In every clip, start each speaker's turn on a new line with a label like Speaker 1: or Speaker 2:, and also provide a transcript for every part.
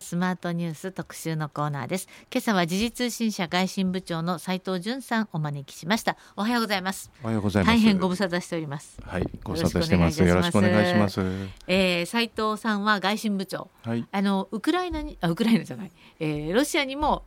Speaker 1: スマートニュース特集のコーナーです。今朝は時事通信社外信部長の斉藤淳さんお招きしました。おはようございます。
Speaker 2: おはようございます。
Speaker 1: 大変ご無沙汰しております。
Speaker 2: はいご無沙汰してます。よろしくお願いします。
Speaker 1: えー、斉藤さんは外信部長、はい、あのウクライナにあウクライナじゃない、えー、ロシアにも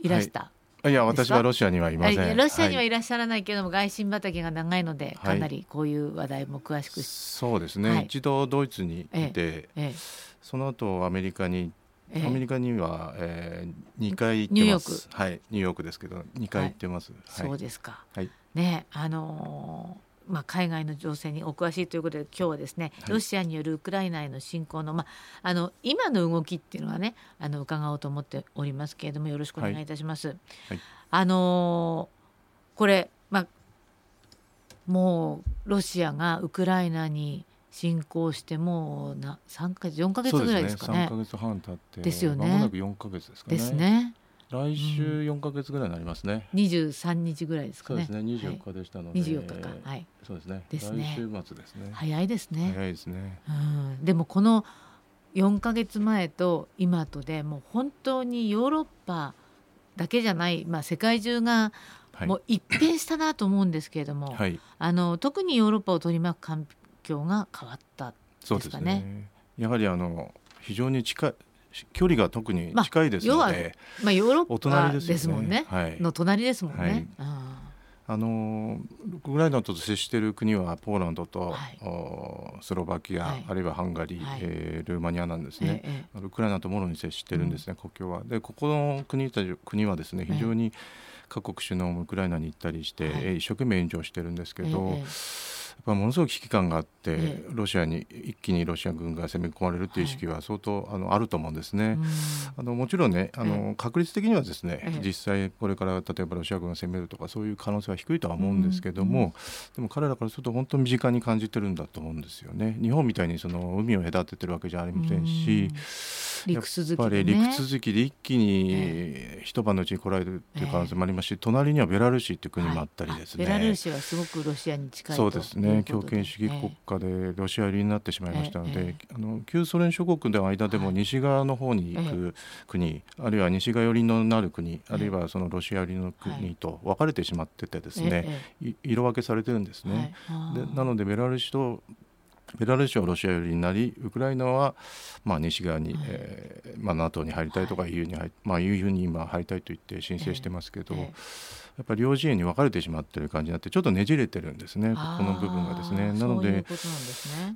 Speaker 1: いらした、はい。
Speaker 2: いや私はロシアにはいませ
Speaker 1: ん。ロシアにはい。らっしゃらないけども、はい、外信畑が長いのでかなりこういう話題も詳しく、はい、
Speaker 2: そうですね、はい、一度ドイツにいて、えええ、その後アメリカにアメリカには、えー、2回行ってます。はいニューヨークですけど2回行ってます、
Speaker 1: そうですか、はい、ねあのーまあ、海外の情勢にお詳しいということで今日はですね、ロシアによるウクライナへの侵攻の,、まあ、あの今の動きっていうのはねあの伺おうと思っておりますけれどもよろしくお願いいたします。はい。はい、あのー、これ、まあ、もうロシアがウクライナに侵攻してもうな3か月4か月ぐらいですかね。ね
Speaker 2: 3か月半経って
Speaker 1: ですよね。
Speaker 2: まもなく4か月ですかね。
Speaker 1: ですね。
Speaker 2: 来週4か月ぐらいになりますね。
Speaker 1: 二十三日ぐらいですかね。
Speaker 2: そうですね。24日でしたので。
Speaker 1: 24日か。はい。
Speaker 2: そうですね。ですね。来週末ですね。
Speaker 1: 早いですね。
Speaker 2: 早いですね。
Speaker 1: うん。でもこの4か月前と今とでもう本当にヨーロッパだけじゃない、まあ世界中がもう一変したなと思うんですけれども、はい、あの特にヨーロッパを取り巻く環境が変わったですかね。ね
Speaker 2: やはりあの非常に近い距離が特に近いですので、
Speaker 1: まあ、ヨーロッパですもんね、はい、の隣ですもんね。はい。
Speaker 2: あのウクライナと接している国はポーランドと、はい、スロバキア、はい、あるいはハンガリー、はい、えー、ルーマニアなんですね、ええ、ウクライナともろに接してるんですね、うん、国境は。でここの国たち国はですね非常に各国首脳もウクライナに行ったりして、え一生懸命援助してるんですけど。えぱものすごく危機感があって、ロシアに一気にロシア軍が攻め込まれるという意識は相当、あのあると思うんですね。あのもちろんねあの、確率的にはですね、実際これから例えばロシア軍が攻めるとかそういう可能性は低いとは思うんですけども、でも彼らからすると本当に身近に感じてるんだと思うんですよね。日本みたいにその海を隔ててるわけじゃありませんし。
Speaker 1: 陸続
Speaker 2: きで、ね、やっぱり陸続きで一気に一晩のうちに来られるっていう可能性もありますし、隣にはベラルーシっていう国もあったりですね、
Speaker 1: はい、ベラルーシはすごくロシアに近い
Speaker 2: そうですね強権主義国家でロシア寄りになってしまいましたので、あの旧ソ連諸国の間でも西側の方に行く国、あるいは西側寄りのなる国、あるいはそのロシア寄りの国と分かれてしまっててですね、色分けされてるんですね。でなのでベラルーシとベラルーシはロシア寄りになりウクライナはまあ西側に、はい、えー、まあ、NATO に入りたいとか EU に入、はい、まあ、EU に今入りたいと言って申請してますけど、えーえーやっぱり両陣営に分かれてしまっている感じになってちょっとねじれてるんですねここの部分がですね。なので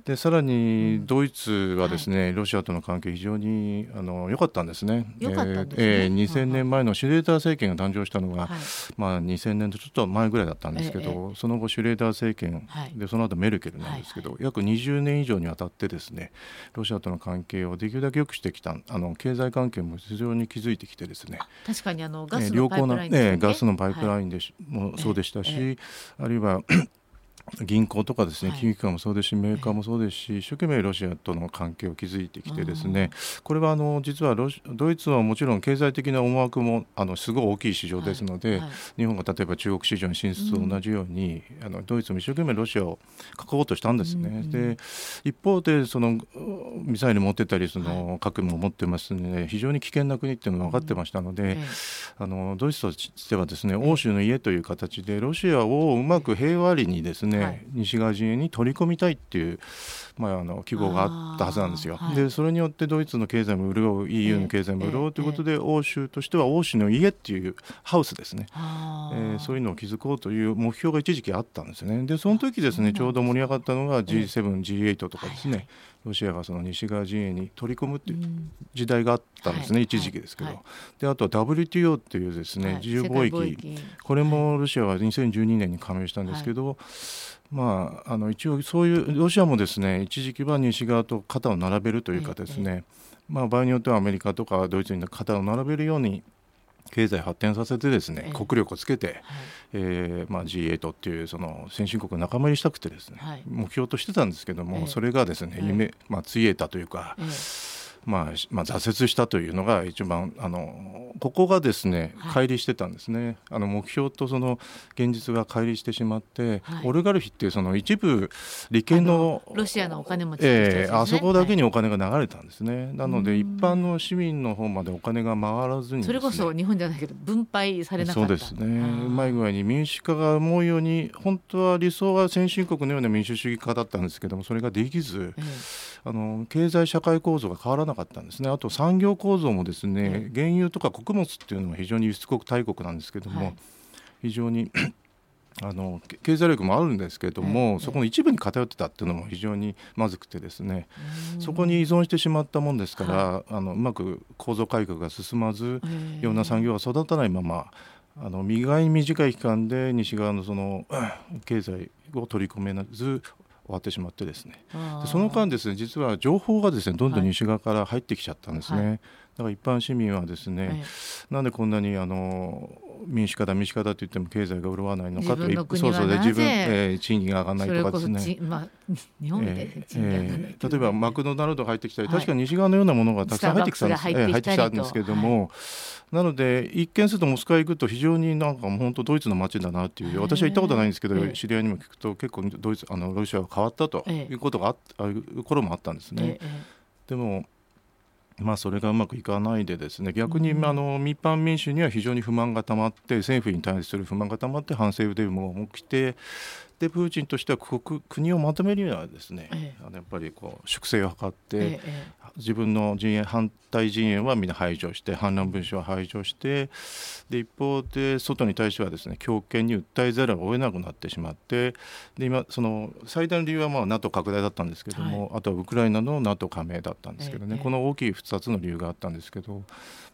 Speaker 2: で、さらにドイツはですね、うん、ロシアとの関係非常にあの良かったんですね。
Speaker 1: えー、
Speaker 2: 2000年前のシュレーダー政権が誕生したのが、はい、まあ2000年とちょっと前ぐらいだったんですけど、えその後シュレーダー政権でその後メルケルなんですけど、はいはい、約20年以上にわたってですねロシアとの関係をできるだけ良くしてきたあの経済関係も非常に築いてきてですね。
Speaker 1: 確かにあのガスのパイプライン、ね、
Speaker 2: ガスのパイプラインでもそうでしたし、あるいは銀行とかですね金融機関もそうですしメーカーもそうですし一生懸命ロシアとの関係を築いてきてですねこれはあの実はロドイツはもちろん経済的な思惑もあのすごい大きい市場ですので、日本が例えば中国市場に進出と同じように、あのドイツも一生懸命ロシアを囲おうとしたんですね。で一方でそのミサイル持ってたりその核も持ってますので非常に危険な国っていうのが分かってましたので、あのドイツとしてはですね欧州の家という形でロシアをうまく平和裏にですねね、はい、西側陣営に取り込みたいっていう、まあ、あの希望があったはずなんですよ。でそれによってドイツの経済も潤う EU の経済も潤うということで、欧州としては欧州の家っていうハウスですね、えー、そういうのを築こうという目標が一時期あったんですね。でその時ですねちょうど盛り上がったのが G7、G8 とかですね、ロシアがその西側陣営に取り込むっていう時代があったんですね、一時期ですけど、であとは WTO っていうですね、自由貿易。これもロシアは2012年に加盟したんですけど、まあ、あの一応そういうロシアもですね一時期は西側と肩を並べるというかですね、まあ、場合によってはアメリカとかドイツに肩を並べるように経済発展させてですね、国力をつけて、はい、えー、まあ、G8 っていうその先進国を仲間入りしたくてですね、はい、目標としてたんですけども、それがですね夢、まあ、ついえたというか、まあまあ、挫折したというのが一番あののここがですね、乖離してたんですね、あの目標とその現実が乖離してしまって、はい、オリガルヒっていうその一部利権の
Speaker 1: ロシアのお金持ち、
Speaker 2: ね、えー、あそこだけにお金が流れたんですね、はい、なので一般の市民の方までお金が回らずに、ね、
Speaker 1: それこそ日本じゃないけど分配されなかった。
Speaker 2: そうですね。うまい具合に民主化が思うように本当は理想は先進国のような民主主義化だったんですけどもそれができず、えー、あの経済社会構造が変わらなかったんですね。あと産業構造もですね、原油とか穀物っていうのは非常に輸出国大国なんですけども、はい、非常に あの経済力もあるんですけれども、そこの一部に偏ってたっていうのも非常にまずくてですね、そこに依存してしまったもんですから、はい、あのうまく構造改革が進まず、いろんな産業が育たないままあの短い短い期間で西側のその 経済を取り込めず終わってしまってですね。でその間ですね実は情報がですねどんどん西側から入ってきちゃったんですね、はい、だから一般市民はですね、はい、なんでこんなにあの民主化だ民主化だと言っても経済が潤わないのかと
Speaker 1: そうそうで自分、
Speaker 2: えー、賃金が上がらないとかですね。
Speaker 1: まあ、日本で、え
Speaker 2: ー、例えばマクドナルド入ってきたり、確かに西側のようなものがたくさん入ってきたんです、えー、入ってきたんですけれども、なので一見するとモスクワ行くと非常になんかもう本当ドイツの街だなっていう私は行ったことないんですけど、知り合いにも聞くと結構ドイツあのロシアは変わったということがあある頃もあったんですね。でもまあ、それがうまくいかないでですね逆に、あの民間民主には非常に不満がたまって政府に対する不満がたまって反政府デモが起きてでプーチンとしては国国をまとめるにはですね、ええ、あのやっぱりこう粛清を図って、え、自分の陣営反対陣営はみんな排除して反乱分子は排除してで一方で外に対してはですね強権に訴えざるを得なくなってしまってで今その最大の理由はまあ NATO 拡大だったんですけども、はい、あとはウクライナの NATO 加盟だったんですけどね、この大きい2つの理由があったんですけど。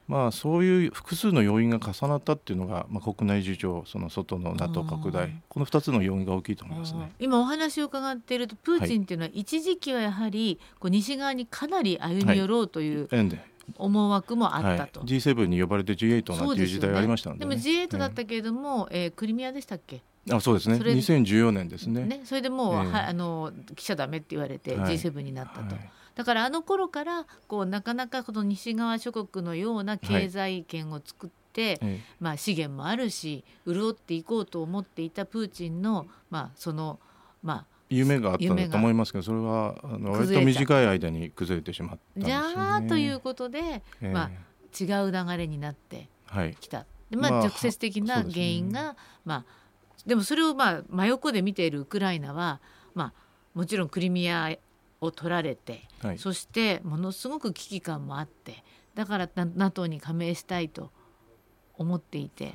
Speaker 2: まあ、そういう複数の要因が重なったっていうのが、まあ、国内事情その外の NATO 拡大。この2つの要因が大きいと思いますね。
Speaker 1: 今お話を伺っているとプーチンっていうのは一時期はやはりこう西側にかなり歩み寄ろうという、はい。思惑もあったと、はい、
Speaker 2: G7 に呼ばれて G8 なんていう時代がありましたの
Speaker 1: で、ね、でも G8 だったけれども、えー、クリミアでしたっけ？
Speaker 2: あそうですね。2014年ですね。
Speaker 1: ねそれでもう、えー、はあの来ちゃダメって言われて G7 になったと。はいだからあの頃からこうなかなかこの西側諸国のような経済圏を作って、はい、まあ、資源もあるし潤っていこうと思っていたプーチンの、まあ、そのまあ
Speaker 2: 夢があったんだと思いますけどそれはあの割と短い間に崩れてしまった、ね、
Speaker 1: じゃあということで、えー、まあ、違う流れになってきた、はい、でまあ、直接的な原因が、まあ、まあ、でもそれをまあ真横で見ているウクライナは、まあ、もちろんクリミアを取られて、はい、そしてものすごく危機感もあってだから NATO に加盟したいと思っていて、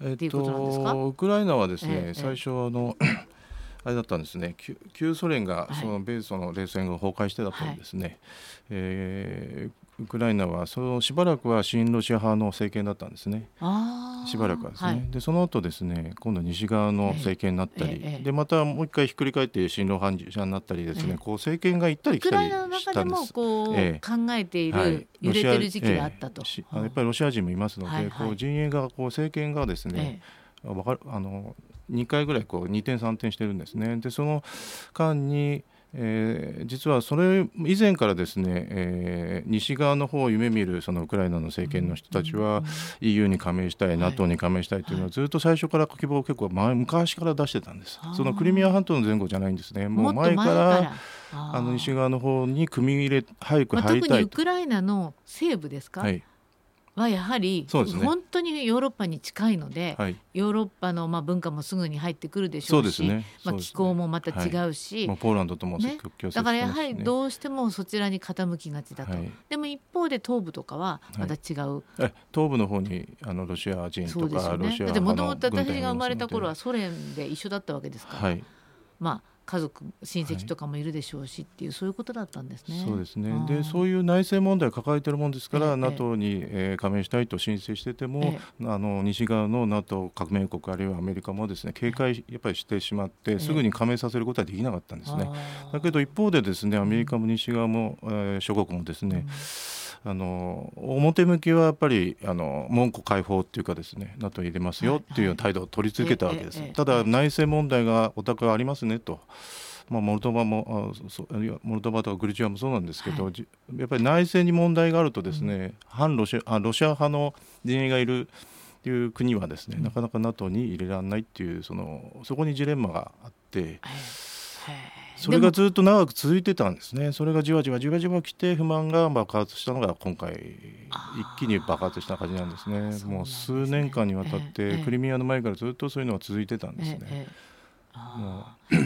Speaker 2: えっと、ウクライナはですね、ええ、最初あの あれだったんですね。旧ソ連がその米ソの冷戦が崩壊してだったんですね、はい、えー、ウクライナはそのしばらくは親ロシア派の政権だったんですね。しばらくはですね、はい、でその後ですね今度西側の政権になったり、えええ、でまたもう一回ひっくり返って親ロ派になったりですね、こう政権が行ったり来たりしたんです。
Speaker 1: こう、考えている、はい、揺れてる時期があったと。
Speaker 2: やっぱりロシア人もいますので、はいはい、こう陣営がこう政権がですね、わかるあの2回ぐらいこう2点3点してるんですね。でその間にえー、実はそれ以前からですね、えー、西側の方を夢見るそのウクライナの政権の人たちは EU に加盟したい、NATO に加盟したいというのはずっと最初から希望を結構前昔から出してたんです。そのクリミア半島の前後じゃないんですね。もう前からあの西側の方に組み入れ早く入りたい、まあ、特に
Speaker 1: ウクライナの西部ですか、はい、はやはり、ね、本当にヨーロッパに近いので、はい、ヨーロッパのまあ文化もすぐに入ってくるでしょうし、ね、まあ、気候もまた違うし、
Speaker 2: はい、ポーランドとも
Speaker 1: ね、だからやはりどうしてもそちらに傾きがちだと、はい、でも一方で東部とかはまた違う、
Speaker 2: 東部の方にあのロシア人とか、ね、ロシア
Speaker 1: だってもともと私が生まれた頃はソ連で一緒だったわけですから、まあ家族親戚とかもいるでしょうし、っていうそういうことだったんですね。
Speaker 2: そうですね。でそういう内政問題を抱えているもんですから、ええ、NATO に、えー、加盟したいと申請してても、え、あの西側の NATO 革命国あるいはアメリカもですね警戒やっぱりしてしまってすぐに加盟させることはできなかったんですね。だけど一方でですねアメリカも西側も、えー、諸国もですね、うんあの表向きはやっぱりあの門戸開放っていうかですね NATO 入れますよっていう態度を取り続けたわけです、はいはい、ただ内政問題がお宅はありますねと。まあ、モルドバもあそモルドバとかグルジアもそうなんですけど、はい、やっぱり内政に問題があるとですね、うん、反ロシアあロシア派の陣営がいるっていう国はですね、なかなか NATO に入れられないっていうそのそこにジレンマがあって。それがずっと長く続いてたんですね。それがじわじわじわじわきて不満が爆発したのが今回。一気に爆発した感じなんですね。もう数年間にわたってクリミアの前からずっとそういうのは続いてたんですね。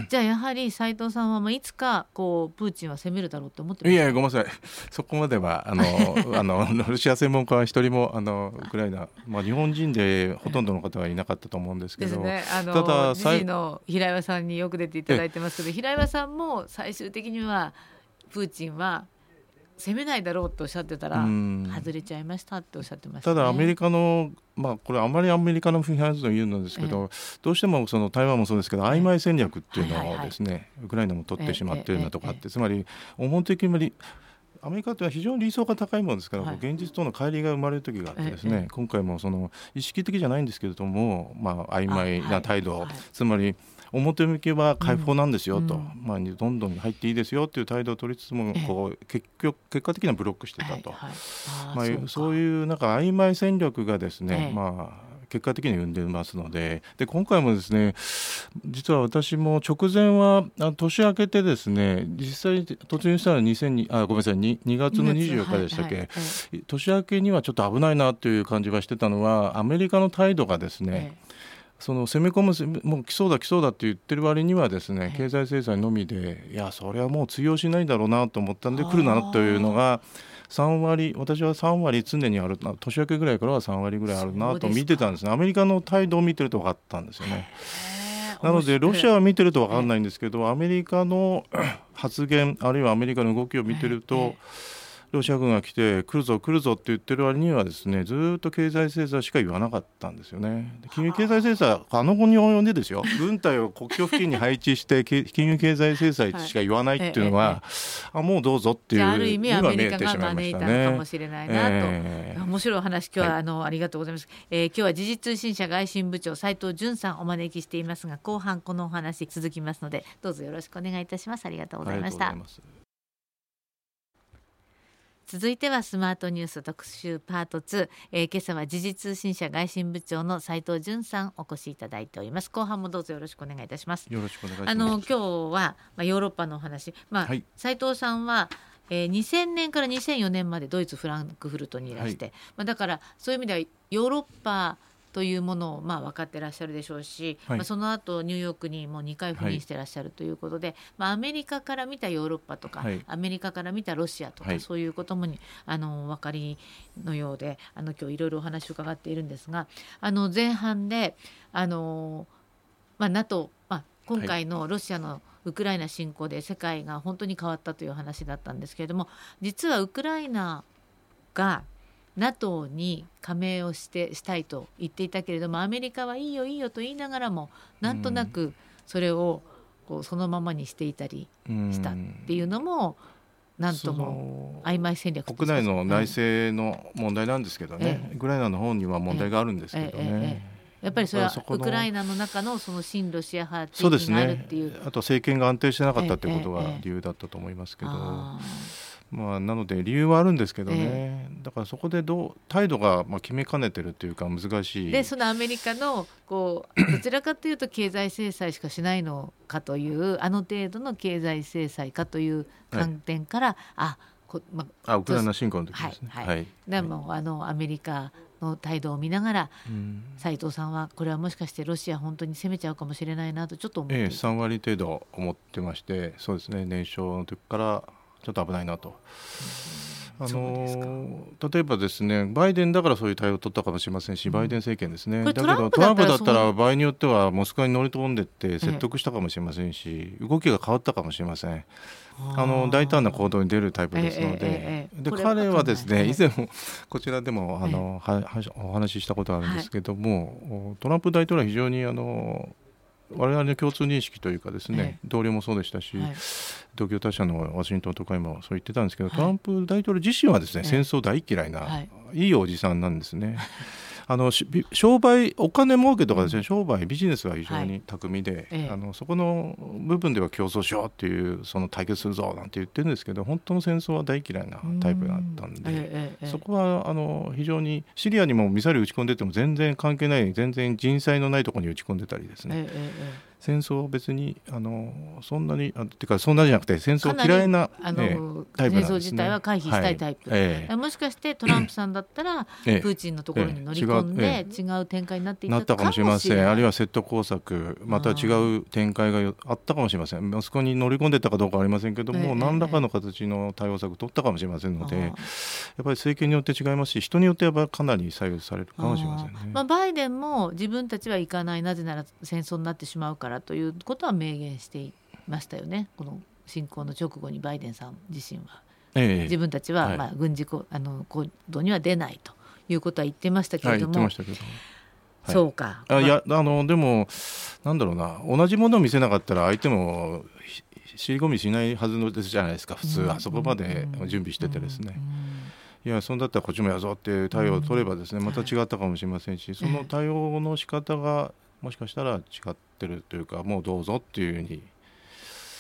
Speaker 1: じゃあやはり斉藤さんはまあいつかこうプーチンは攻めるだろうと思って
Speaker 2: いやごめんなさい。そこまではあの あのロシア専門家は一人もあのウクライナ、まあ、日本人でほとんどの方はいなかったと思うんですけど、
Speaker 1: ね、あのただ時の平岩さんによく出ていただいてますけど平岩さんも最終的にはプーチンは攻めないだろうとおっしゃってたら外れちゃいましたっておっしゃってました、
Speaker 2: ね、ただアメリカのまあこれあまりアメリカの批判と言うんですけど、ええ、どうしてもその台湾もそうですけど曖昧戦略っていうのをですね、ウクライナも取ってしまっているようなとこあって、つまり表的にアメリカというのは非常に理想が高いものですから、はい、現実との乖離が生まれる時があってですね、今回もその意識的じゃないんですけれども、まあ曖昧な態度、はい。はい、つまり表向きは解放なんですよと、うん、まあ、どんどん入っていいですよという態度を取りつつもこう結局結果的にはブロックしてたと、はいはい、まあ、そういうなんか曖昧戦略がですね、まあ結果的に生んでますので。で今回もですね実は私も直前は年明けてですね実際突入したら2002あごめんなさい 2, 2月の24日でしたっけ、はいはい、年明けにはちょっと危ないなという感じはしてたのはアメリカの態度がですね、その攻め込むもう来そうだ来そうだって言ってる割にはですね経済制裁のみでいやそれはもう通用しないだろうなと思ったんで来るなというのが3割私は3割常にある年明けぐらいからは3割ぐらいあるなと見てたんですね。アメリカの態度を見てると分かったんですよね。なのでロシアは見てると分かんないんですけどアメリカの発言あるいはアメリカの動きを見てると。ロシア軍が来て来るぞ来るぞって言ってる割にはですねずっと経済制裁しか言わなかったんですよね。金融経済制裁あの後に及んでですよ。軍隊を国境付近に配置して金融経済制裁しか言わないっていうのは、はい、あもうどうぞっていうある意味アメリカが招いたの
Speaker 1: かもしれないなと、えー、面白いお話今日は、はい、あのありがとうございます、えー、今日は時事通信社外信部長斉藤淳さんお招きしていますが後半このお話続きますのでどうぞよろしくお願いいたします。ありがとうございました。続いてはスマートニュース特集パート2、えー、今朝は時事通信社外信部長の斉藤淳さんお越しいただいております。後半もどうぞよろしくお願いいたします。
Speaker 2: よろしくお願いします。
Speaker 1: あの今日はまあヨーロッパのお話。まあ、はい、斉藤さんはえー、2000年から2004年までドイツフランクフルトにいらして、はい、まあ、だからそういう意味ではヨーロッパというものをまあ分かってらっしゃるでしょうし、はい、まあ、その後ニューヨークにもう2回赴任してらっしゃるということで、はい、まあ、アメリカから見たヨーロッパとか、はい、アメリカから見たロシアとか、そういうこともにあのお分かりのようであの今日いろいろお話を伺っているんですがあの前半であの、まあ、NATO、まあ、今回のロシアのウクライナ侵攻で世界が本当に変わったという話だったんですけれども実はウクライナが NATO に加盟をしてしたいと言っていたけれどもアメリカはいいよいいよと言いながらもなんとなくそれをこうそのままにしていたりしたっていうのも、なんとも曖昧戦略
Speaker 2: 国内の内政の問題なんですけどね、ウクライナの方には問題があるんですけどね。
Speaker 1: やっぱりそれはウクライナの中のその親ロシア派地域があるっていう、ね、
Speaker 2: あと政権が安定してなかったってことが理由だったと思いますけど。まあ、なので理由はあるんですけどね、えー、だからそこでどう態度がまあ決めかねてるというか難しい。
Speaker 1: でそのアメリカのこう どちらかというと経済制裁しかしないのかというあの程度の経済制裁かという観点から、はい、あ
Speaker 2: こまあウクライナ侵攻の時ですね。はい、はい、
Speaker 1: でもあのアメリカの態度を見ながら斉藤さんはこれはもしかしてロシア本当に攻めちゃうかもしれないなとちょっと思って、ええ、
Speaker 2: 3割程度思ってましてそうですね。年少の時からちょっと危ないなと。あの例えばですねバイデンだからそういう対応を取ったかもしれませんし、バイデン政権ですね、だけどトランプだったら場合によってはモスクワに乗り込んでって説得したかもしれませんし、動きが変わったかもしれません。あの大胆な行動に出るタイプですので,、で彼はですね以前もこちらでもあの、はお話ししたことあるんですけども、トランプ大統領は非常にあの我々の共通認識というかですね、同僚もそうでしたし、はい、東京他社のワシントン特会もそう言ってたんですけど、トランプ大統領自身はですね、戦争大嫌いな、い、いおじさんなんですね。あの商売お金儲けとかですね、商売ビジネスは非常に巧みで、はい、あのそこの部分では競争しようっていうその対決するぞなんて言ってるんですけど本当の戦争は大嫌いなタイプだったんで、ええ、そこはあの非常にシリアにもミサイル撃ち込んでても全然関係ない全然人災のないところに撃ち込んでたりですね、え戦争は別にあのそんなにあてかそんなじゃなくて戦争嫌いな、
Speaker 1: あの、えー、タイプ、ね、戦争自体は回避したいタイプ、はいえー、もしかしてトランプさんだったら、プーチンのところに乗り込んで、違う展開になってい
Speaker 2: ったかもしれません。あるいは説得工作また違う展開があったかもしれません。あそこに乗り込んでたかどうかありませんけども、えー、何らかの形の対応策取ったかもしれませんので、やっぱり政権によって違いますし人によってはかなり左右されるかもしれませんね。
Speaker 1: まあ、バイデンも自分たちは行かないなぜなら戦争になってしまうからということはは明言していましたよね。この侵攻の直後にバイデンさん自身は、ええ、自分たちは、まあ、軍事こあの行動には出ないということは言ってましたけれども。はいはい、そうか。
Speaker 2: あいやあのでもなんだろうな。同じものを見せなかったら相手も尻込みしないはずのですじゃないですか。普通は、そこまで準備しててですね。いやそんだったらこっちもやぞって対応を取ればですね、また違ったかもしれませんし、その対応の仕方がもしかしたら違ってるというかもうどうぞっていうふうに。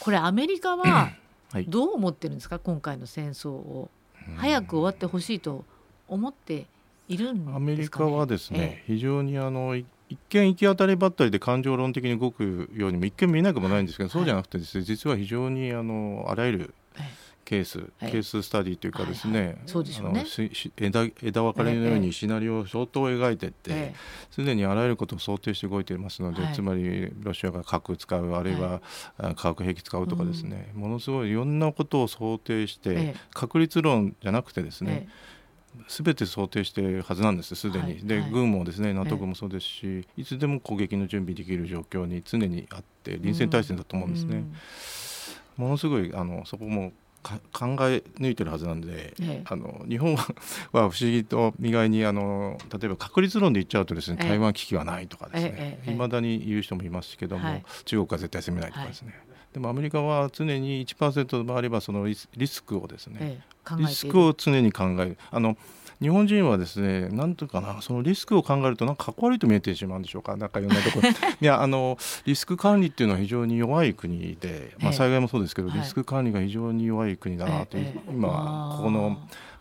Speaker 1: これアメリカは どう思ってるんですか、はい、今回の戦争を。早く終わってほしいと思っているんですか、ね、
Speaker 2: アメリカはですね、ええ、非常にあの一見行き当たりばったりで感情論的に動くようにも一見見えなくもないんですけど、そうじゃなくてですね、実は非常にあのあらゆるケース、はい、ケーススタディというかですね、はいはい、そうでしょうね。枝枝分かれのようにシナリオを相当描いていってすで、にあらゆることを想定して動いていますので、つまりロシアが核使うあるいは、化学兵器使うとかですね、うん、ものすごいいろんなことを想定して、確率論じゃなくてですね、すべて想定しているはずなんですすでに、はい、で、軍もですね NATO 軍もそうですし、いつでも攻撃の準備できる状況に常にあって臨戦態勢だと思うんですね。うんうん、ものすごいあのそこも考え抜いてるはずなんで、ええ、あの日本は不思議と意外にあの例えば確率論で言っちゃうとですね、台湾危機はないとかですねいま、え、だに言う人もいますけども、はい、中国は絶対攻めないとかですね、はい、でもアメリカは常に1%でもあればそのリスクをですね、リスクを常に考える。あの日本人はですねなんとかなそのリスクを考えるとなんかかっこ悪いと見えてしまうんでしょうか。なんかいろんなところ。いやあのリスク管理っていうのは非常に弱い国で、まあ、災害もそうですけど、リスク管理が非常に弱い国だなと、今ここの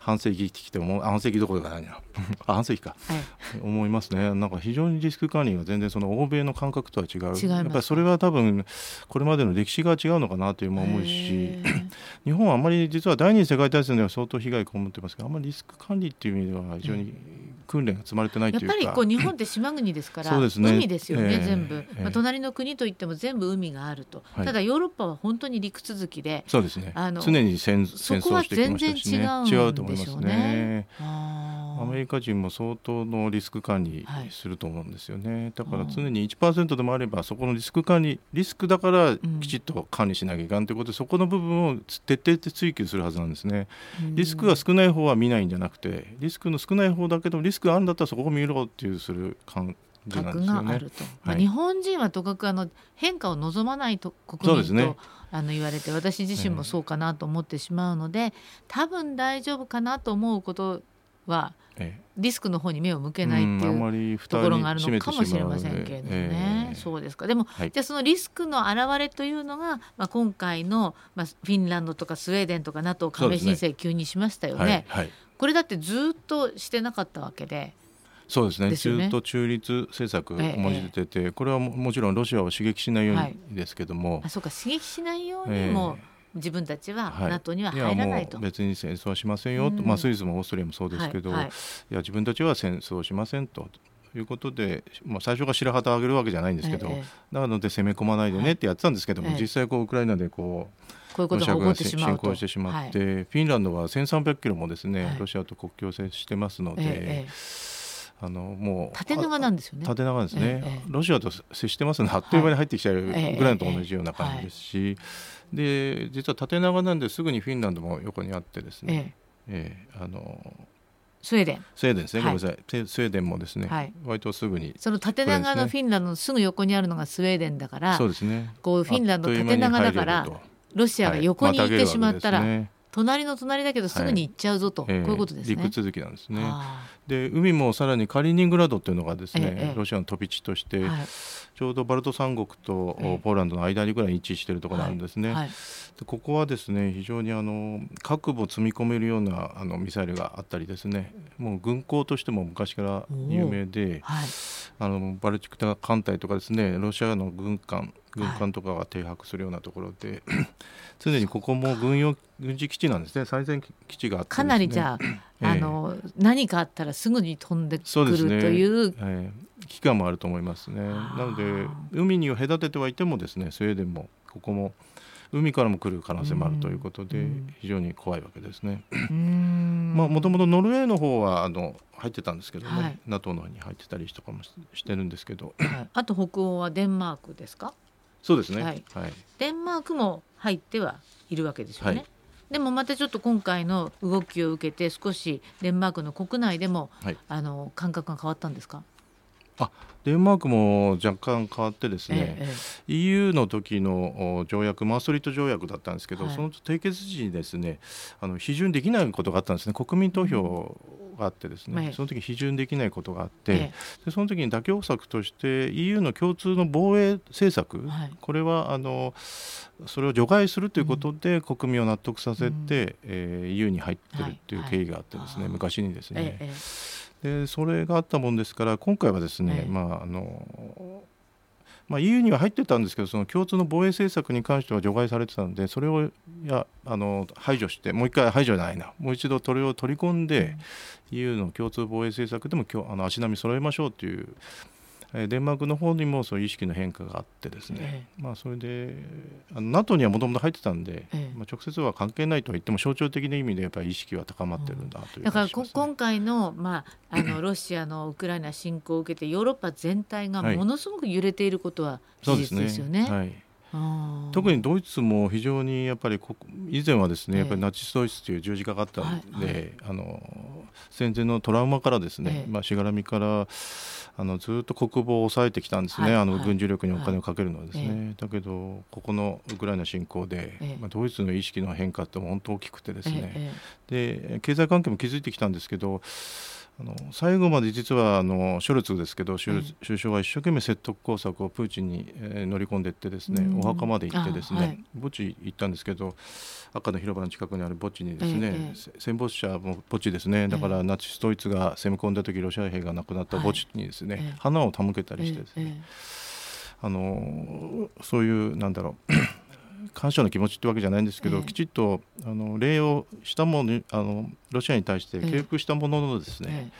Speaker 2: 半世紀生きてきても半世紀どころかないな。半世紀か、はい、思いますね。なんか非常にリスク管理が全然その欧米の感覚とは違う。やっぱりそれは多分これまでの歴史が違うのかなという思うし日本はあんまり実は第二次世界大戦では相当被害被ってますけどあんまりリスク管理っていう意味では非常に訓練が積まれてないという
Speaker 1: か。やっぱりこう日本って島国ですからそうです、ね、海ですよね、えー、全部、まあ、隣の国といっても全部海があると、ただヨーロッパは本当に陸続きで
Speaker 2: そうですね。あの常に戦戦争してきましたし、ね、違うと思いますね。アメリカ人も相当のリスク管理すると思うんですよね、はい、だから常に1%でもあればそこのリスク管理リスクだからきちっと管理しなきゃいかんということで、そこの部分を徹底して追求するはずなんですね。リスクが少ない方は見ないんじゃなくてリスクの少ない方だけどリスクがあるんだったらそこを見ろっていうする感じなんですよね。
Speaker 1: まあ、日本人はとかくあの変化を望まないと国民と、ね、あの言われて私自身もそうかなと思ってしまうので、多分大丈夫かなと思うことは、リスクの方に目を向けないっていうところがあるのかもしれませんけれどもね、そうですか。でも、はい、じゃあそのリスクの表れというのが、まあ、今回の、まあ、フィンランドとかスウェーデンとか NATO 加盟申請急にしましたよね。はいはい、これだってずっとしてなかったわけで。
Speaker 2: そうですね、ね、ずっと中立政策を申し出てて、ええ、これはもちろんロシアを刺激しないようにですけども、はい、
Speaker 1: あそうか。刺激しないようにも、え自分たちは NATO には入らないと、
Speaker 2: はい、別に戦争はしませんよと、まあ、スイスもオーストリアもそうですけど、はいはい、いや自分たちは戦争しませんと。いうことで、まあ、最初から白旗を上げるわけじゃないんですけど、ええ、なので攻め込まないでねってやってたんですけども、実際こうウクライナでこ
Speaker 1: うこういうことが起こってしまう
Speaker 2: 侵攻してしまって、フィンランドは1300キロもですね、ロシアと国境を接してますので。えあのも
Speaker 1: う縦長なんですよね。
Speaker 2: 縦長ですね、ええ、ロシアと接してますのであっという間に入ってきちゃうぐらいのと同じような感じですし、で実は縦長なんですぐにフィンランドも横にあってですね、ええ。あの
Speaker 1: スウェーデン。
Speaker 2: スウェーデンですね、はい、ごめんなさい。スウェーデンもですね、はい、割とすぐに。
Speaker 1: その縦長のフィンランドのすぐ横にあるのがスウェーデンだから
Speaker 2: そうですね。
Speaker 1: こうフィンランド縦長だからロシアが横に行ってしまったら、隣の隣だけどすぐに行っちゃうぞと、はい、こういうことですね。
Speaker 2: 陸続きなんですね。で海もさらにカリーニングラードっていうのがですね、ええ、ロシアの飛び地として、はい、ちょうどバルト三国とポーランドの間にぐらい位置しているところなんですね。はい、でここはですね非常にあの核を積み込めるようなあのミサイルがあったりですねもう軍港としても昔から有名で、はい、あのバルチク艦隊とかですねロシアの軍艦軍艦とかが停泊するようなところで、はい、常にここも軍用軍事基地なんですね。最前基地があって、ね、
Speaker 1: かなりじゃあえー、あの何かあったらすぐに飛んでくるという、ね。
Speaker 2: えー、危機感もあると思いますね。なので海に隔ててはいてもですねスウェーデンもここも海からも来る可能性もあるということで、非常に怖いわけですね。まあもともとノルウェーの方はあの入ってたんですけどね、はい、NATO の方に入ってたりとかもしてるんですけど、
Speaker 1: はい、あと北欧はデンマークですか？
Speaker 2: そうですね、
Speaker 1: はい、はい、デンマークも入ってはいるわけですよね。でもまたちょっと今回の動きを受けて少しデンマークの国内でも、あの感覚が変わったんですか？
Speaker 2: あデンマークも若干変わってですね、ええ、EU の時の条約マーストリート条約だったんですけど、はい、その締結時にですねあの批准できないことがあったんですね。国民投票があってですね、はい、その時批准できないことがあって、え、でその時に妥協策として EU の共通の防衛政策、はい、これはあのそれを除外するということで国民を納得させて、うん、えー、EU に入ってるっていう経緯があってですね、昔にですね。でそれがあったもんですから今回はですね、まああのまあ、EU には入ってたんですけどその共通の防衛政策に関しては除外されてたのでそれをやあの排除してもう一回排除じゃないなもう一度それを取り込んで、うん、EU の共通防衛政策でもあの足並み揃えましょうというデンマークの方にもそういう意識の変化があってですね、ええ、まあ、それであの NATO にはもともと入ってたんで、え、まあ、直接は関係ないとは言っても象徴的な意味でやっぱり意識は高まってるんだという、ね、
Speaker 1: だから今回の,、まあ、あの ロシアのウクライナ侵攻を受けてヨーロッパ全体がものすごく揺れていることは事実ですよね。はい、はい
Speaker 2: 特にドイツも非常にやっぱり以前はですね、やっぱりナチスドイツという十字架があったんで、はいはい、あの戦前のトラウマからですね、まあ、しがらみからあのずっと国防を抑えてきたんですね、はい、あの軍事力にお金をかけるのはですね、はい、だけどここのウクライナ侵攻で、えまあ、ドイツの意識の変化って本当大きくてですね、で経済関係も築いてきたんですけどあの最後まで実はあのショルツですけど、首相は一生懸命説得工作をプーチンに、えー、乗り込んでいってですね、お墓まで行ってですね、はい、墓地行ったんですけど赤の広場の近くにある墓地にですね、えー、戦没者も墓地ですね。だからナチスドイツが攻め込んだ時ロシア兵が亡くなった墓地にですね、はい、花を手向けたりしてですね、あのそういうなんだろう感謝の気持ちってわけじゃないんですけど、えー、きちっとあの礼をしたものあのロシアに対して敬服したもののですね、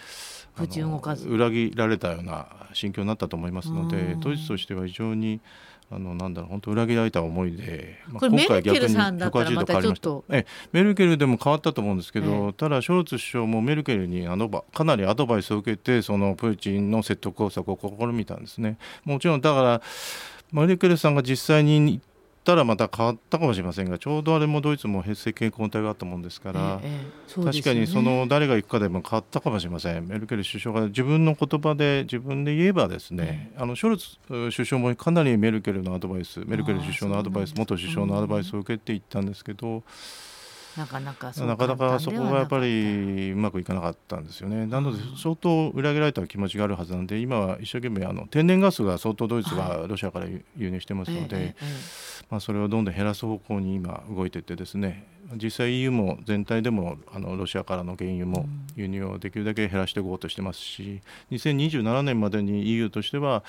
Speaker 1: えー、
Speaker 2: 裏切られたような心境になったと思いますのでドイツとしては非常にあのなんだろう本当裏切られた思いで、
Speaker 1: まあ、今回逆に180度変わりました。
Speaker 2: えメルケルでも変わったと思うんですけど、ただショルツ首相もメルケルにあのかなりアドバイスを受けてそのプーチンの説得工作を試みたんですね。もちろんだからメルケルさんが実際にったらまた変わったかもしれませんがちょうどあれもドイツも平成健康体があったもんですから、ええね、確かにその誰が行くかでも変わったかもしれません。メルケル首相が自分の言葉で自分で言えばですね、え、あのショルツ首相もかなりメルケルのアドバイスメルケル首相のアドバイス元首相のアドバイスを受けていったんですけど。
Speaker 1: なかなか
Speaker 2: なかなかそこがやっぱりうまくいかなかったんですよね。なので相当裏切られた気持ちがあるはずなんで今は一生懸命あの天然ガスが相当ドイツがロシアから輸入してますので、まあ、それをどんどん減らす方向に今動いていってですね。実際 EU も全体でもあのロシアからの原油も輸入をできるだけ減らしていこうとしてますし2027年までに EU としては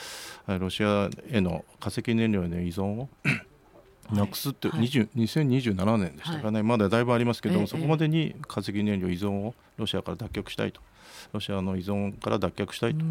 Speaker 2: ロシアへの化石燃料への依存をなくすって、はい、2027年でしたかね、はい、まだだいぶありますけど、ええ、そこまでに化石燃料依存をロシアから脱却したいと。ロシアの依存から脱却したいと、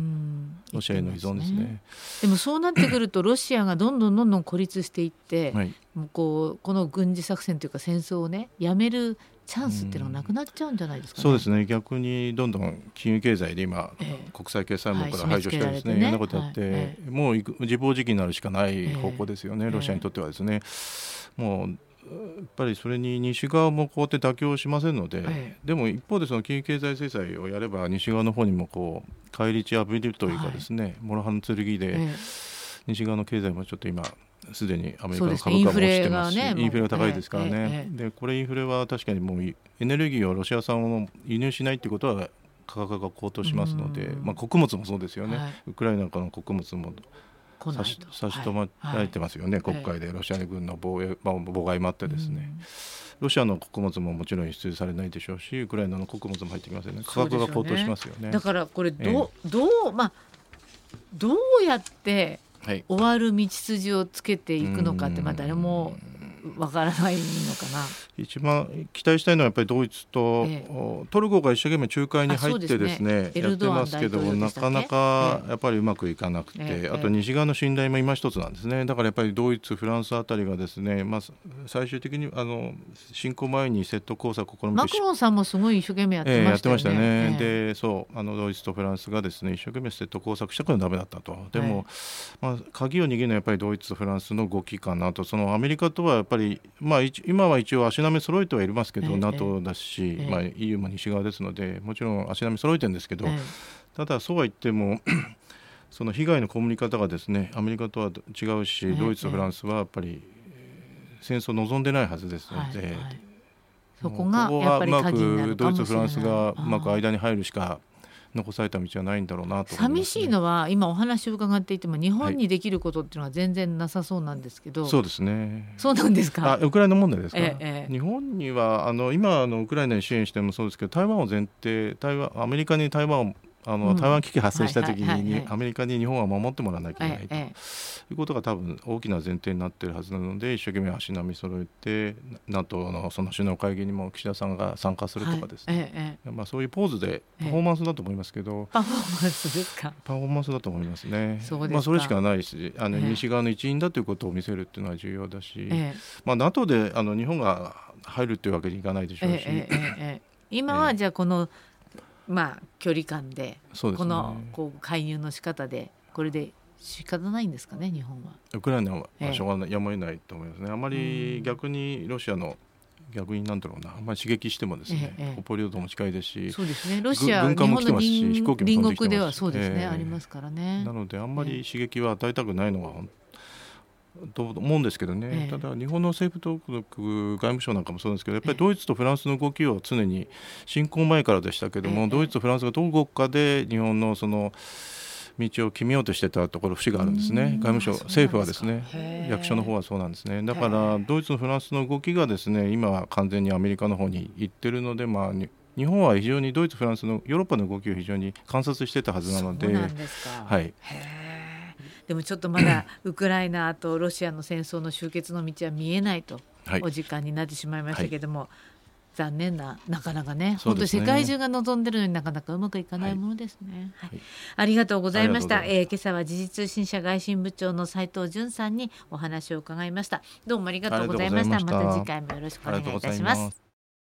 Speaker 2: ロシアへの依存ですね。
Speaker 1: でもそうなってくると、ロシアがどんどんどんどん孤立していって、はい、もうこうこの軍事作戦というか戦争をねやめるチャンスっていうのがなくなっちゃうんじゃないですか、ね、
Speaker 2: そうですね。逆にどんどん金融経済で今、えー、国際決済網から排除したりですね,、はい、いろんなことやって、はいえー、もう自暴自棄になるしかない方向ですよね、えー、ロシアにとってはですね。もうやっぱりそれに西側もこうやって妥協しませんので、はい、でも一方でその金融経済制裁をやれば西側の方にもこう返り血浴びるというかですね、はい、諸刃の剣で、西側の経済もちょっと今すでにアメリカの株価も落ちてますし、ね、インフレが高いですからね、ええ、でこれインフレは確かにもうエネルギーをロシア産を輸入しないっていうことは価格が高騰しますので、まあ、穀物もそうですよね、はい、ウクライナからの穀物も差し止まられてますよね、はい、国会で。ロシア軍の防衛、まあ、妨害もあってですね。ロシアの穀物ももちろん輸出されないでしょうしウクライナの穀物も入ってきませんね。価格が高騰しますよね、
Speaker 1: ね、だからこれど,、えー、どうまあどうやって終わる道筋をつけていくのかって、まあ誰もわからないのかな。
Speaker 2: 一番期待したいのはやっぱりドイツと、ええ、トルコが一生懸命仲介に入ってですね、ね、やってますけどもなかなかやっぱりうまくいかなくて、え、あと西側の信頼も今一つなんですね。だからやっぱりドイツフランスあたりがですね、まあ、最終的にあの侵攻前にセット工作を試みて
Speaker 1: マクロンさんもすごい一生懸命やってました、ね,、
Speaker 2: ましたね、でそうあのドイツとフランスがですね一生懸命セット工作したからダメだったと。でも、まあ、鍵を握るのはやっぱりドイツとフランスの動きかなと。そのアメリカとはやっぱりまあ、今は一応足並み揃えてはいますけど、ええ、NATO だし、え、まあ、EU も西側ですのでもちろん足並み揃えてるんですけど、ただそうは言っても その被害の被り方がですねアメリカとは違うし、ドイツとフランスはやっぱり戦争を望んでないはずですので。はいはい、
Speaker 1: そこがやっぱり鍵になる
Speaker 2: ドイツ、フランスがうまく間に入るしか残された道はないんだろうなと、ね、寂
Speaker 1: しいのは今お話を伺っていても日本にできることっていうのは全然なさそうなんですけど、
Speaker 2: はい、そうですね。
Speaker 1: そうなんですか？
Speaker 2: ウクライナ問題ですか、ええ、日本にはあの今のウクライナに支援してもそうですけど台湾を前提台湾アメリカに台湾をあの、台湾危機発生した時にアメリカに日本は守ってもらわなきゃいけないと、いうことが多分大きな前提になっているはずなので一生懸命足並み揃えて NATO のその首脳会議にも岸田さんが参加するとかですね、まあ、そういうポーズでパフォーマンスだと思いますけど、
Speaker 1: パフォーマンスですか？
Speaker 2: パフォーマンスだと思いますね。そまあ、それしかないしあの、西側の一員だということを見せるっていうのは重要だし、まあ、NATO であの日本が入るっていうわけにいかないでしょうし。
Speaker 1: 今はじゃあこのまあ距離感で、ね、このこう介入の仕方でこれで仕方ないんですかね日本は。
Speaker 2: ウクライナはしょうがない、やむを得ないと思いますね。あまり逆にロシアの逆になんだろうな、あんまり刺激してもですね、ええ、北方領土も近いですし、
Speaker 1: そうですね。ロシア軍艦も来てますし、飛行機も飛んできてますし、隣国ではそうですね、えー、ありますからね。
Speaker 2: なのであんまり刺激は与えたくないのはと思うんですけどね、ええ、ただ日本の政府当局外務省なんかもそうですけどやっぱりドイツとフランスの動きを常に侵攻前からでしたけども、え、ドイツとフランスがどこかで日本のその道を決めようとしてたところ節があるんですね。外務省政府はですね。役所の方はそうなんですね。だからドイツとフランスの動きがですね今は完全にアメリカの方に行ってるのでまあ日本は非常にドイツ、フランスのヨーロッパの動きを非常に観察してたはずなので。はい、
Speaker 1: でもちょっとまだウクライナとロシアの戦争の終結の道は見えないと、お時間になってしまいましたけども、はい、残念ななかなかね、ね、本当世界中が望んでるのになかなかうまくいかないものですね。はい、はい、ありがとうございました。えー、今朝は時事通信社外信部長の斉藤淳さんにお話を伺いました。どうもありがとうございました。また次回もよろしくお願いいたします。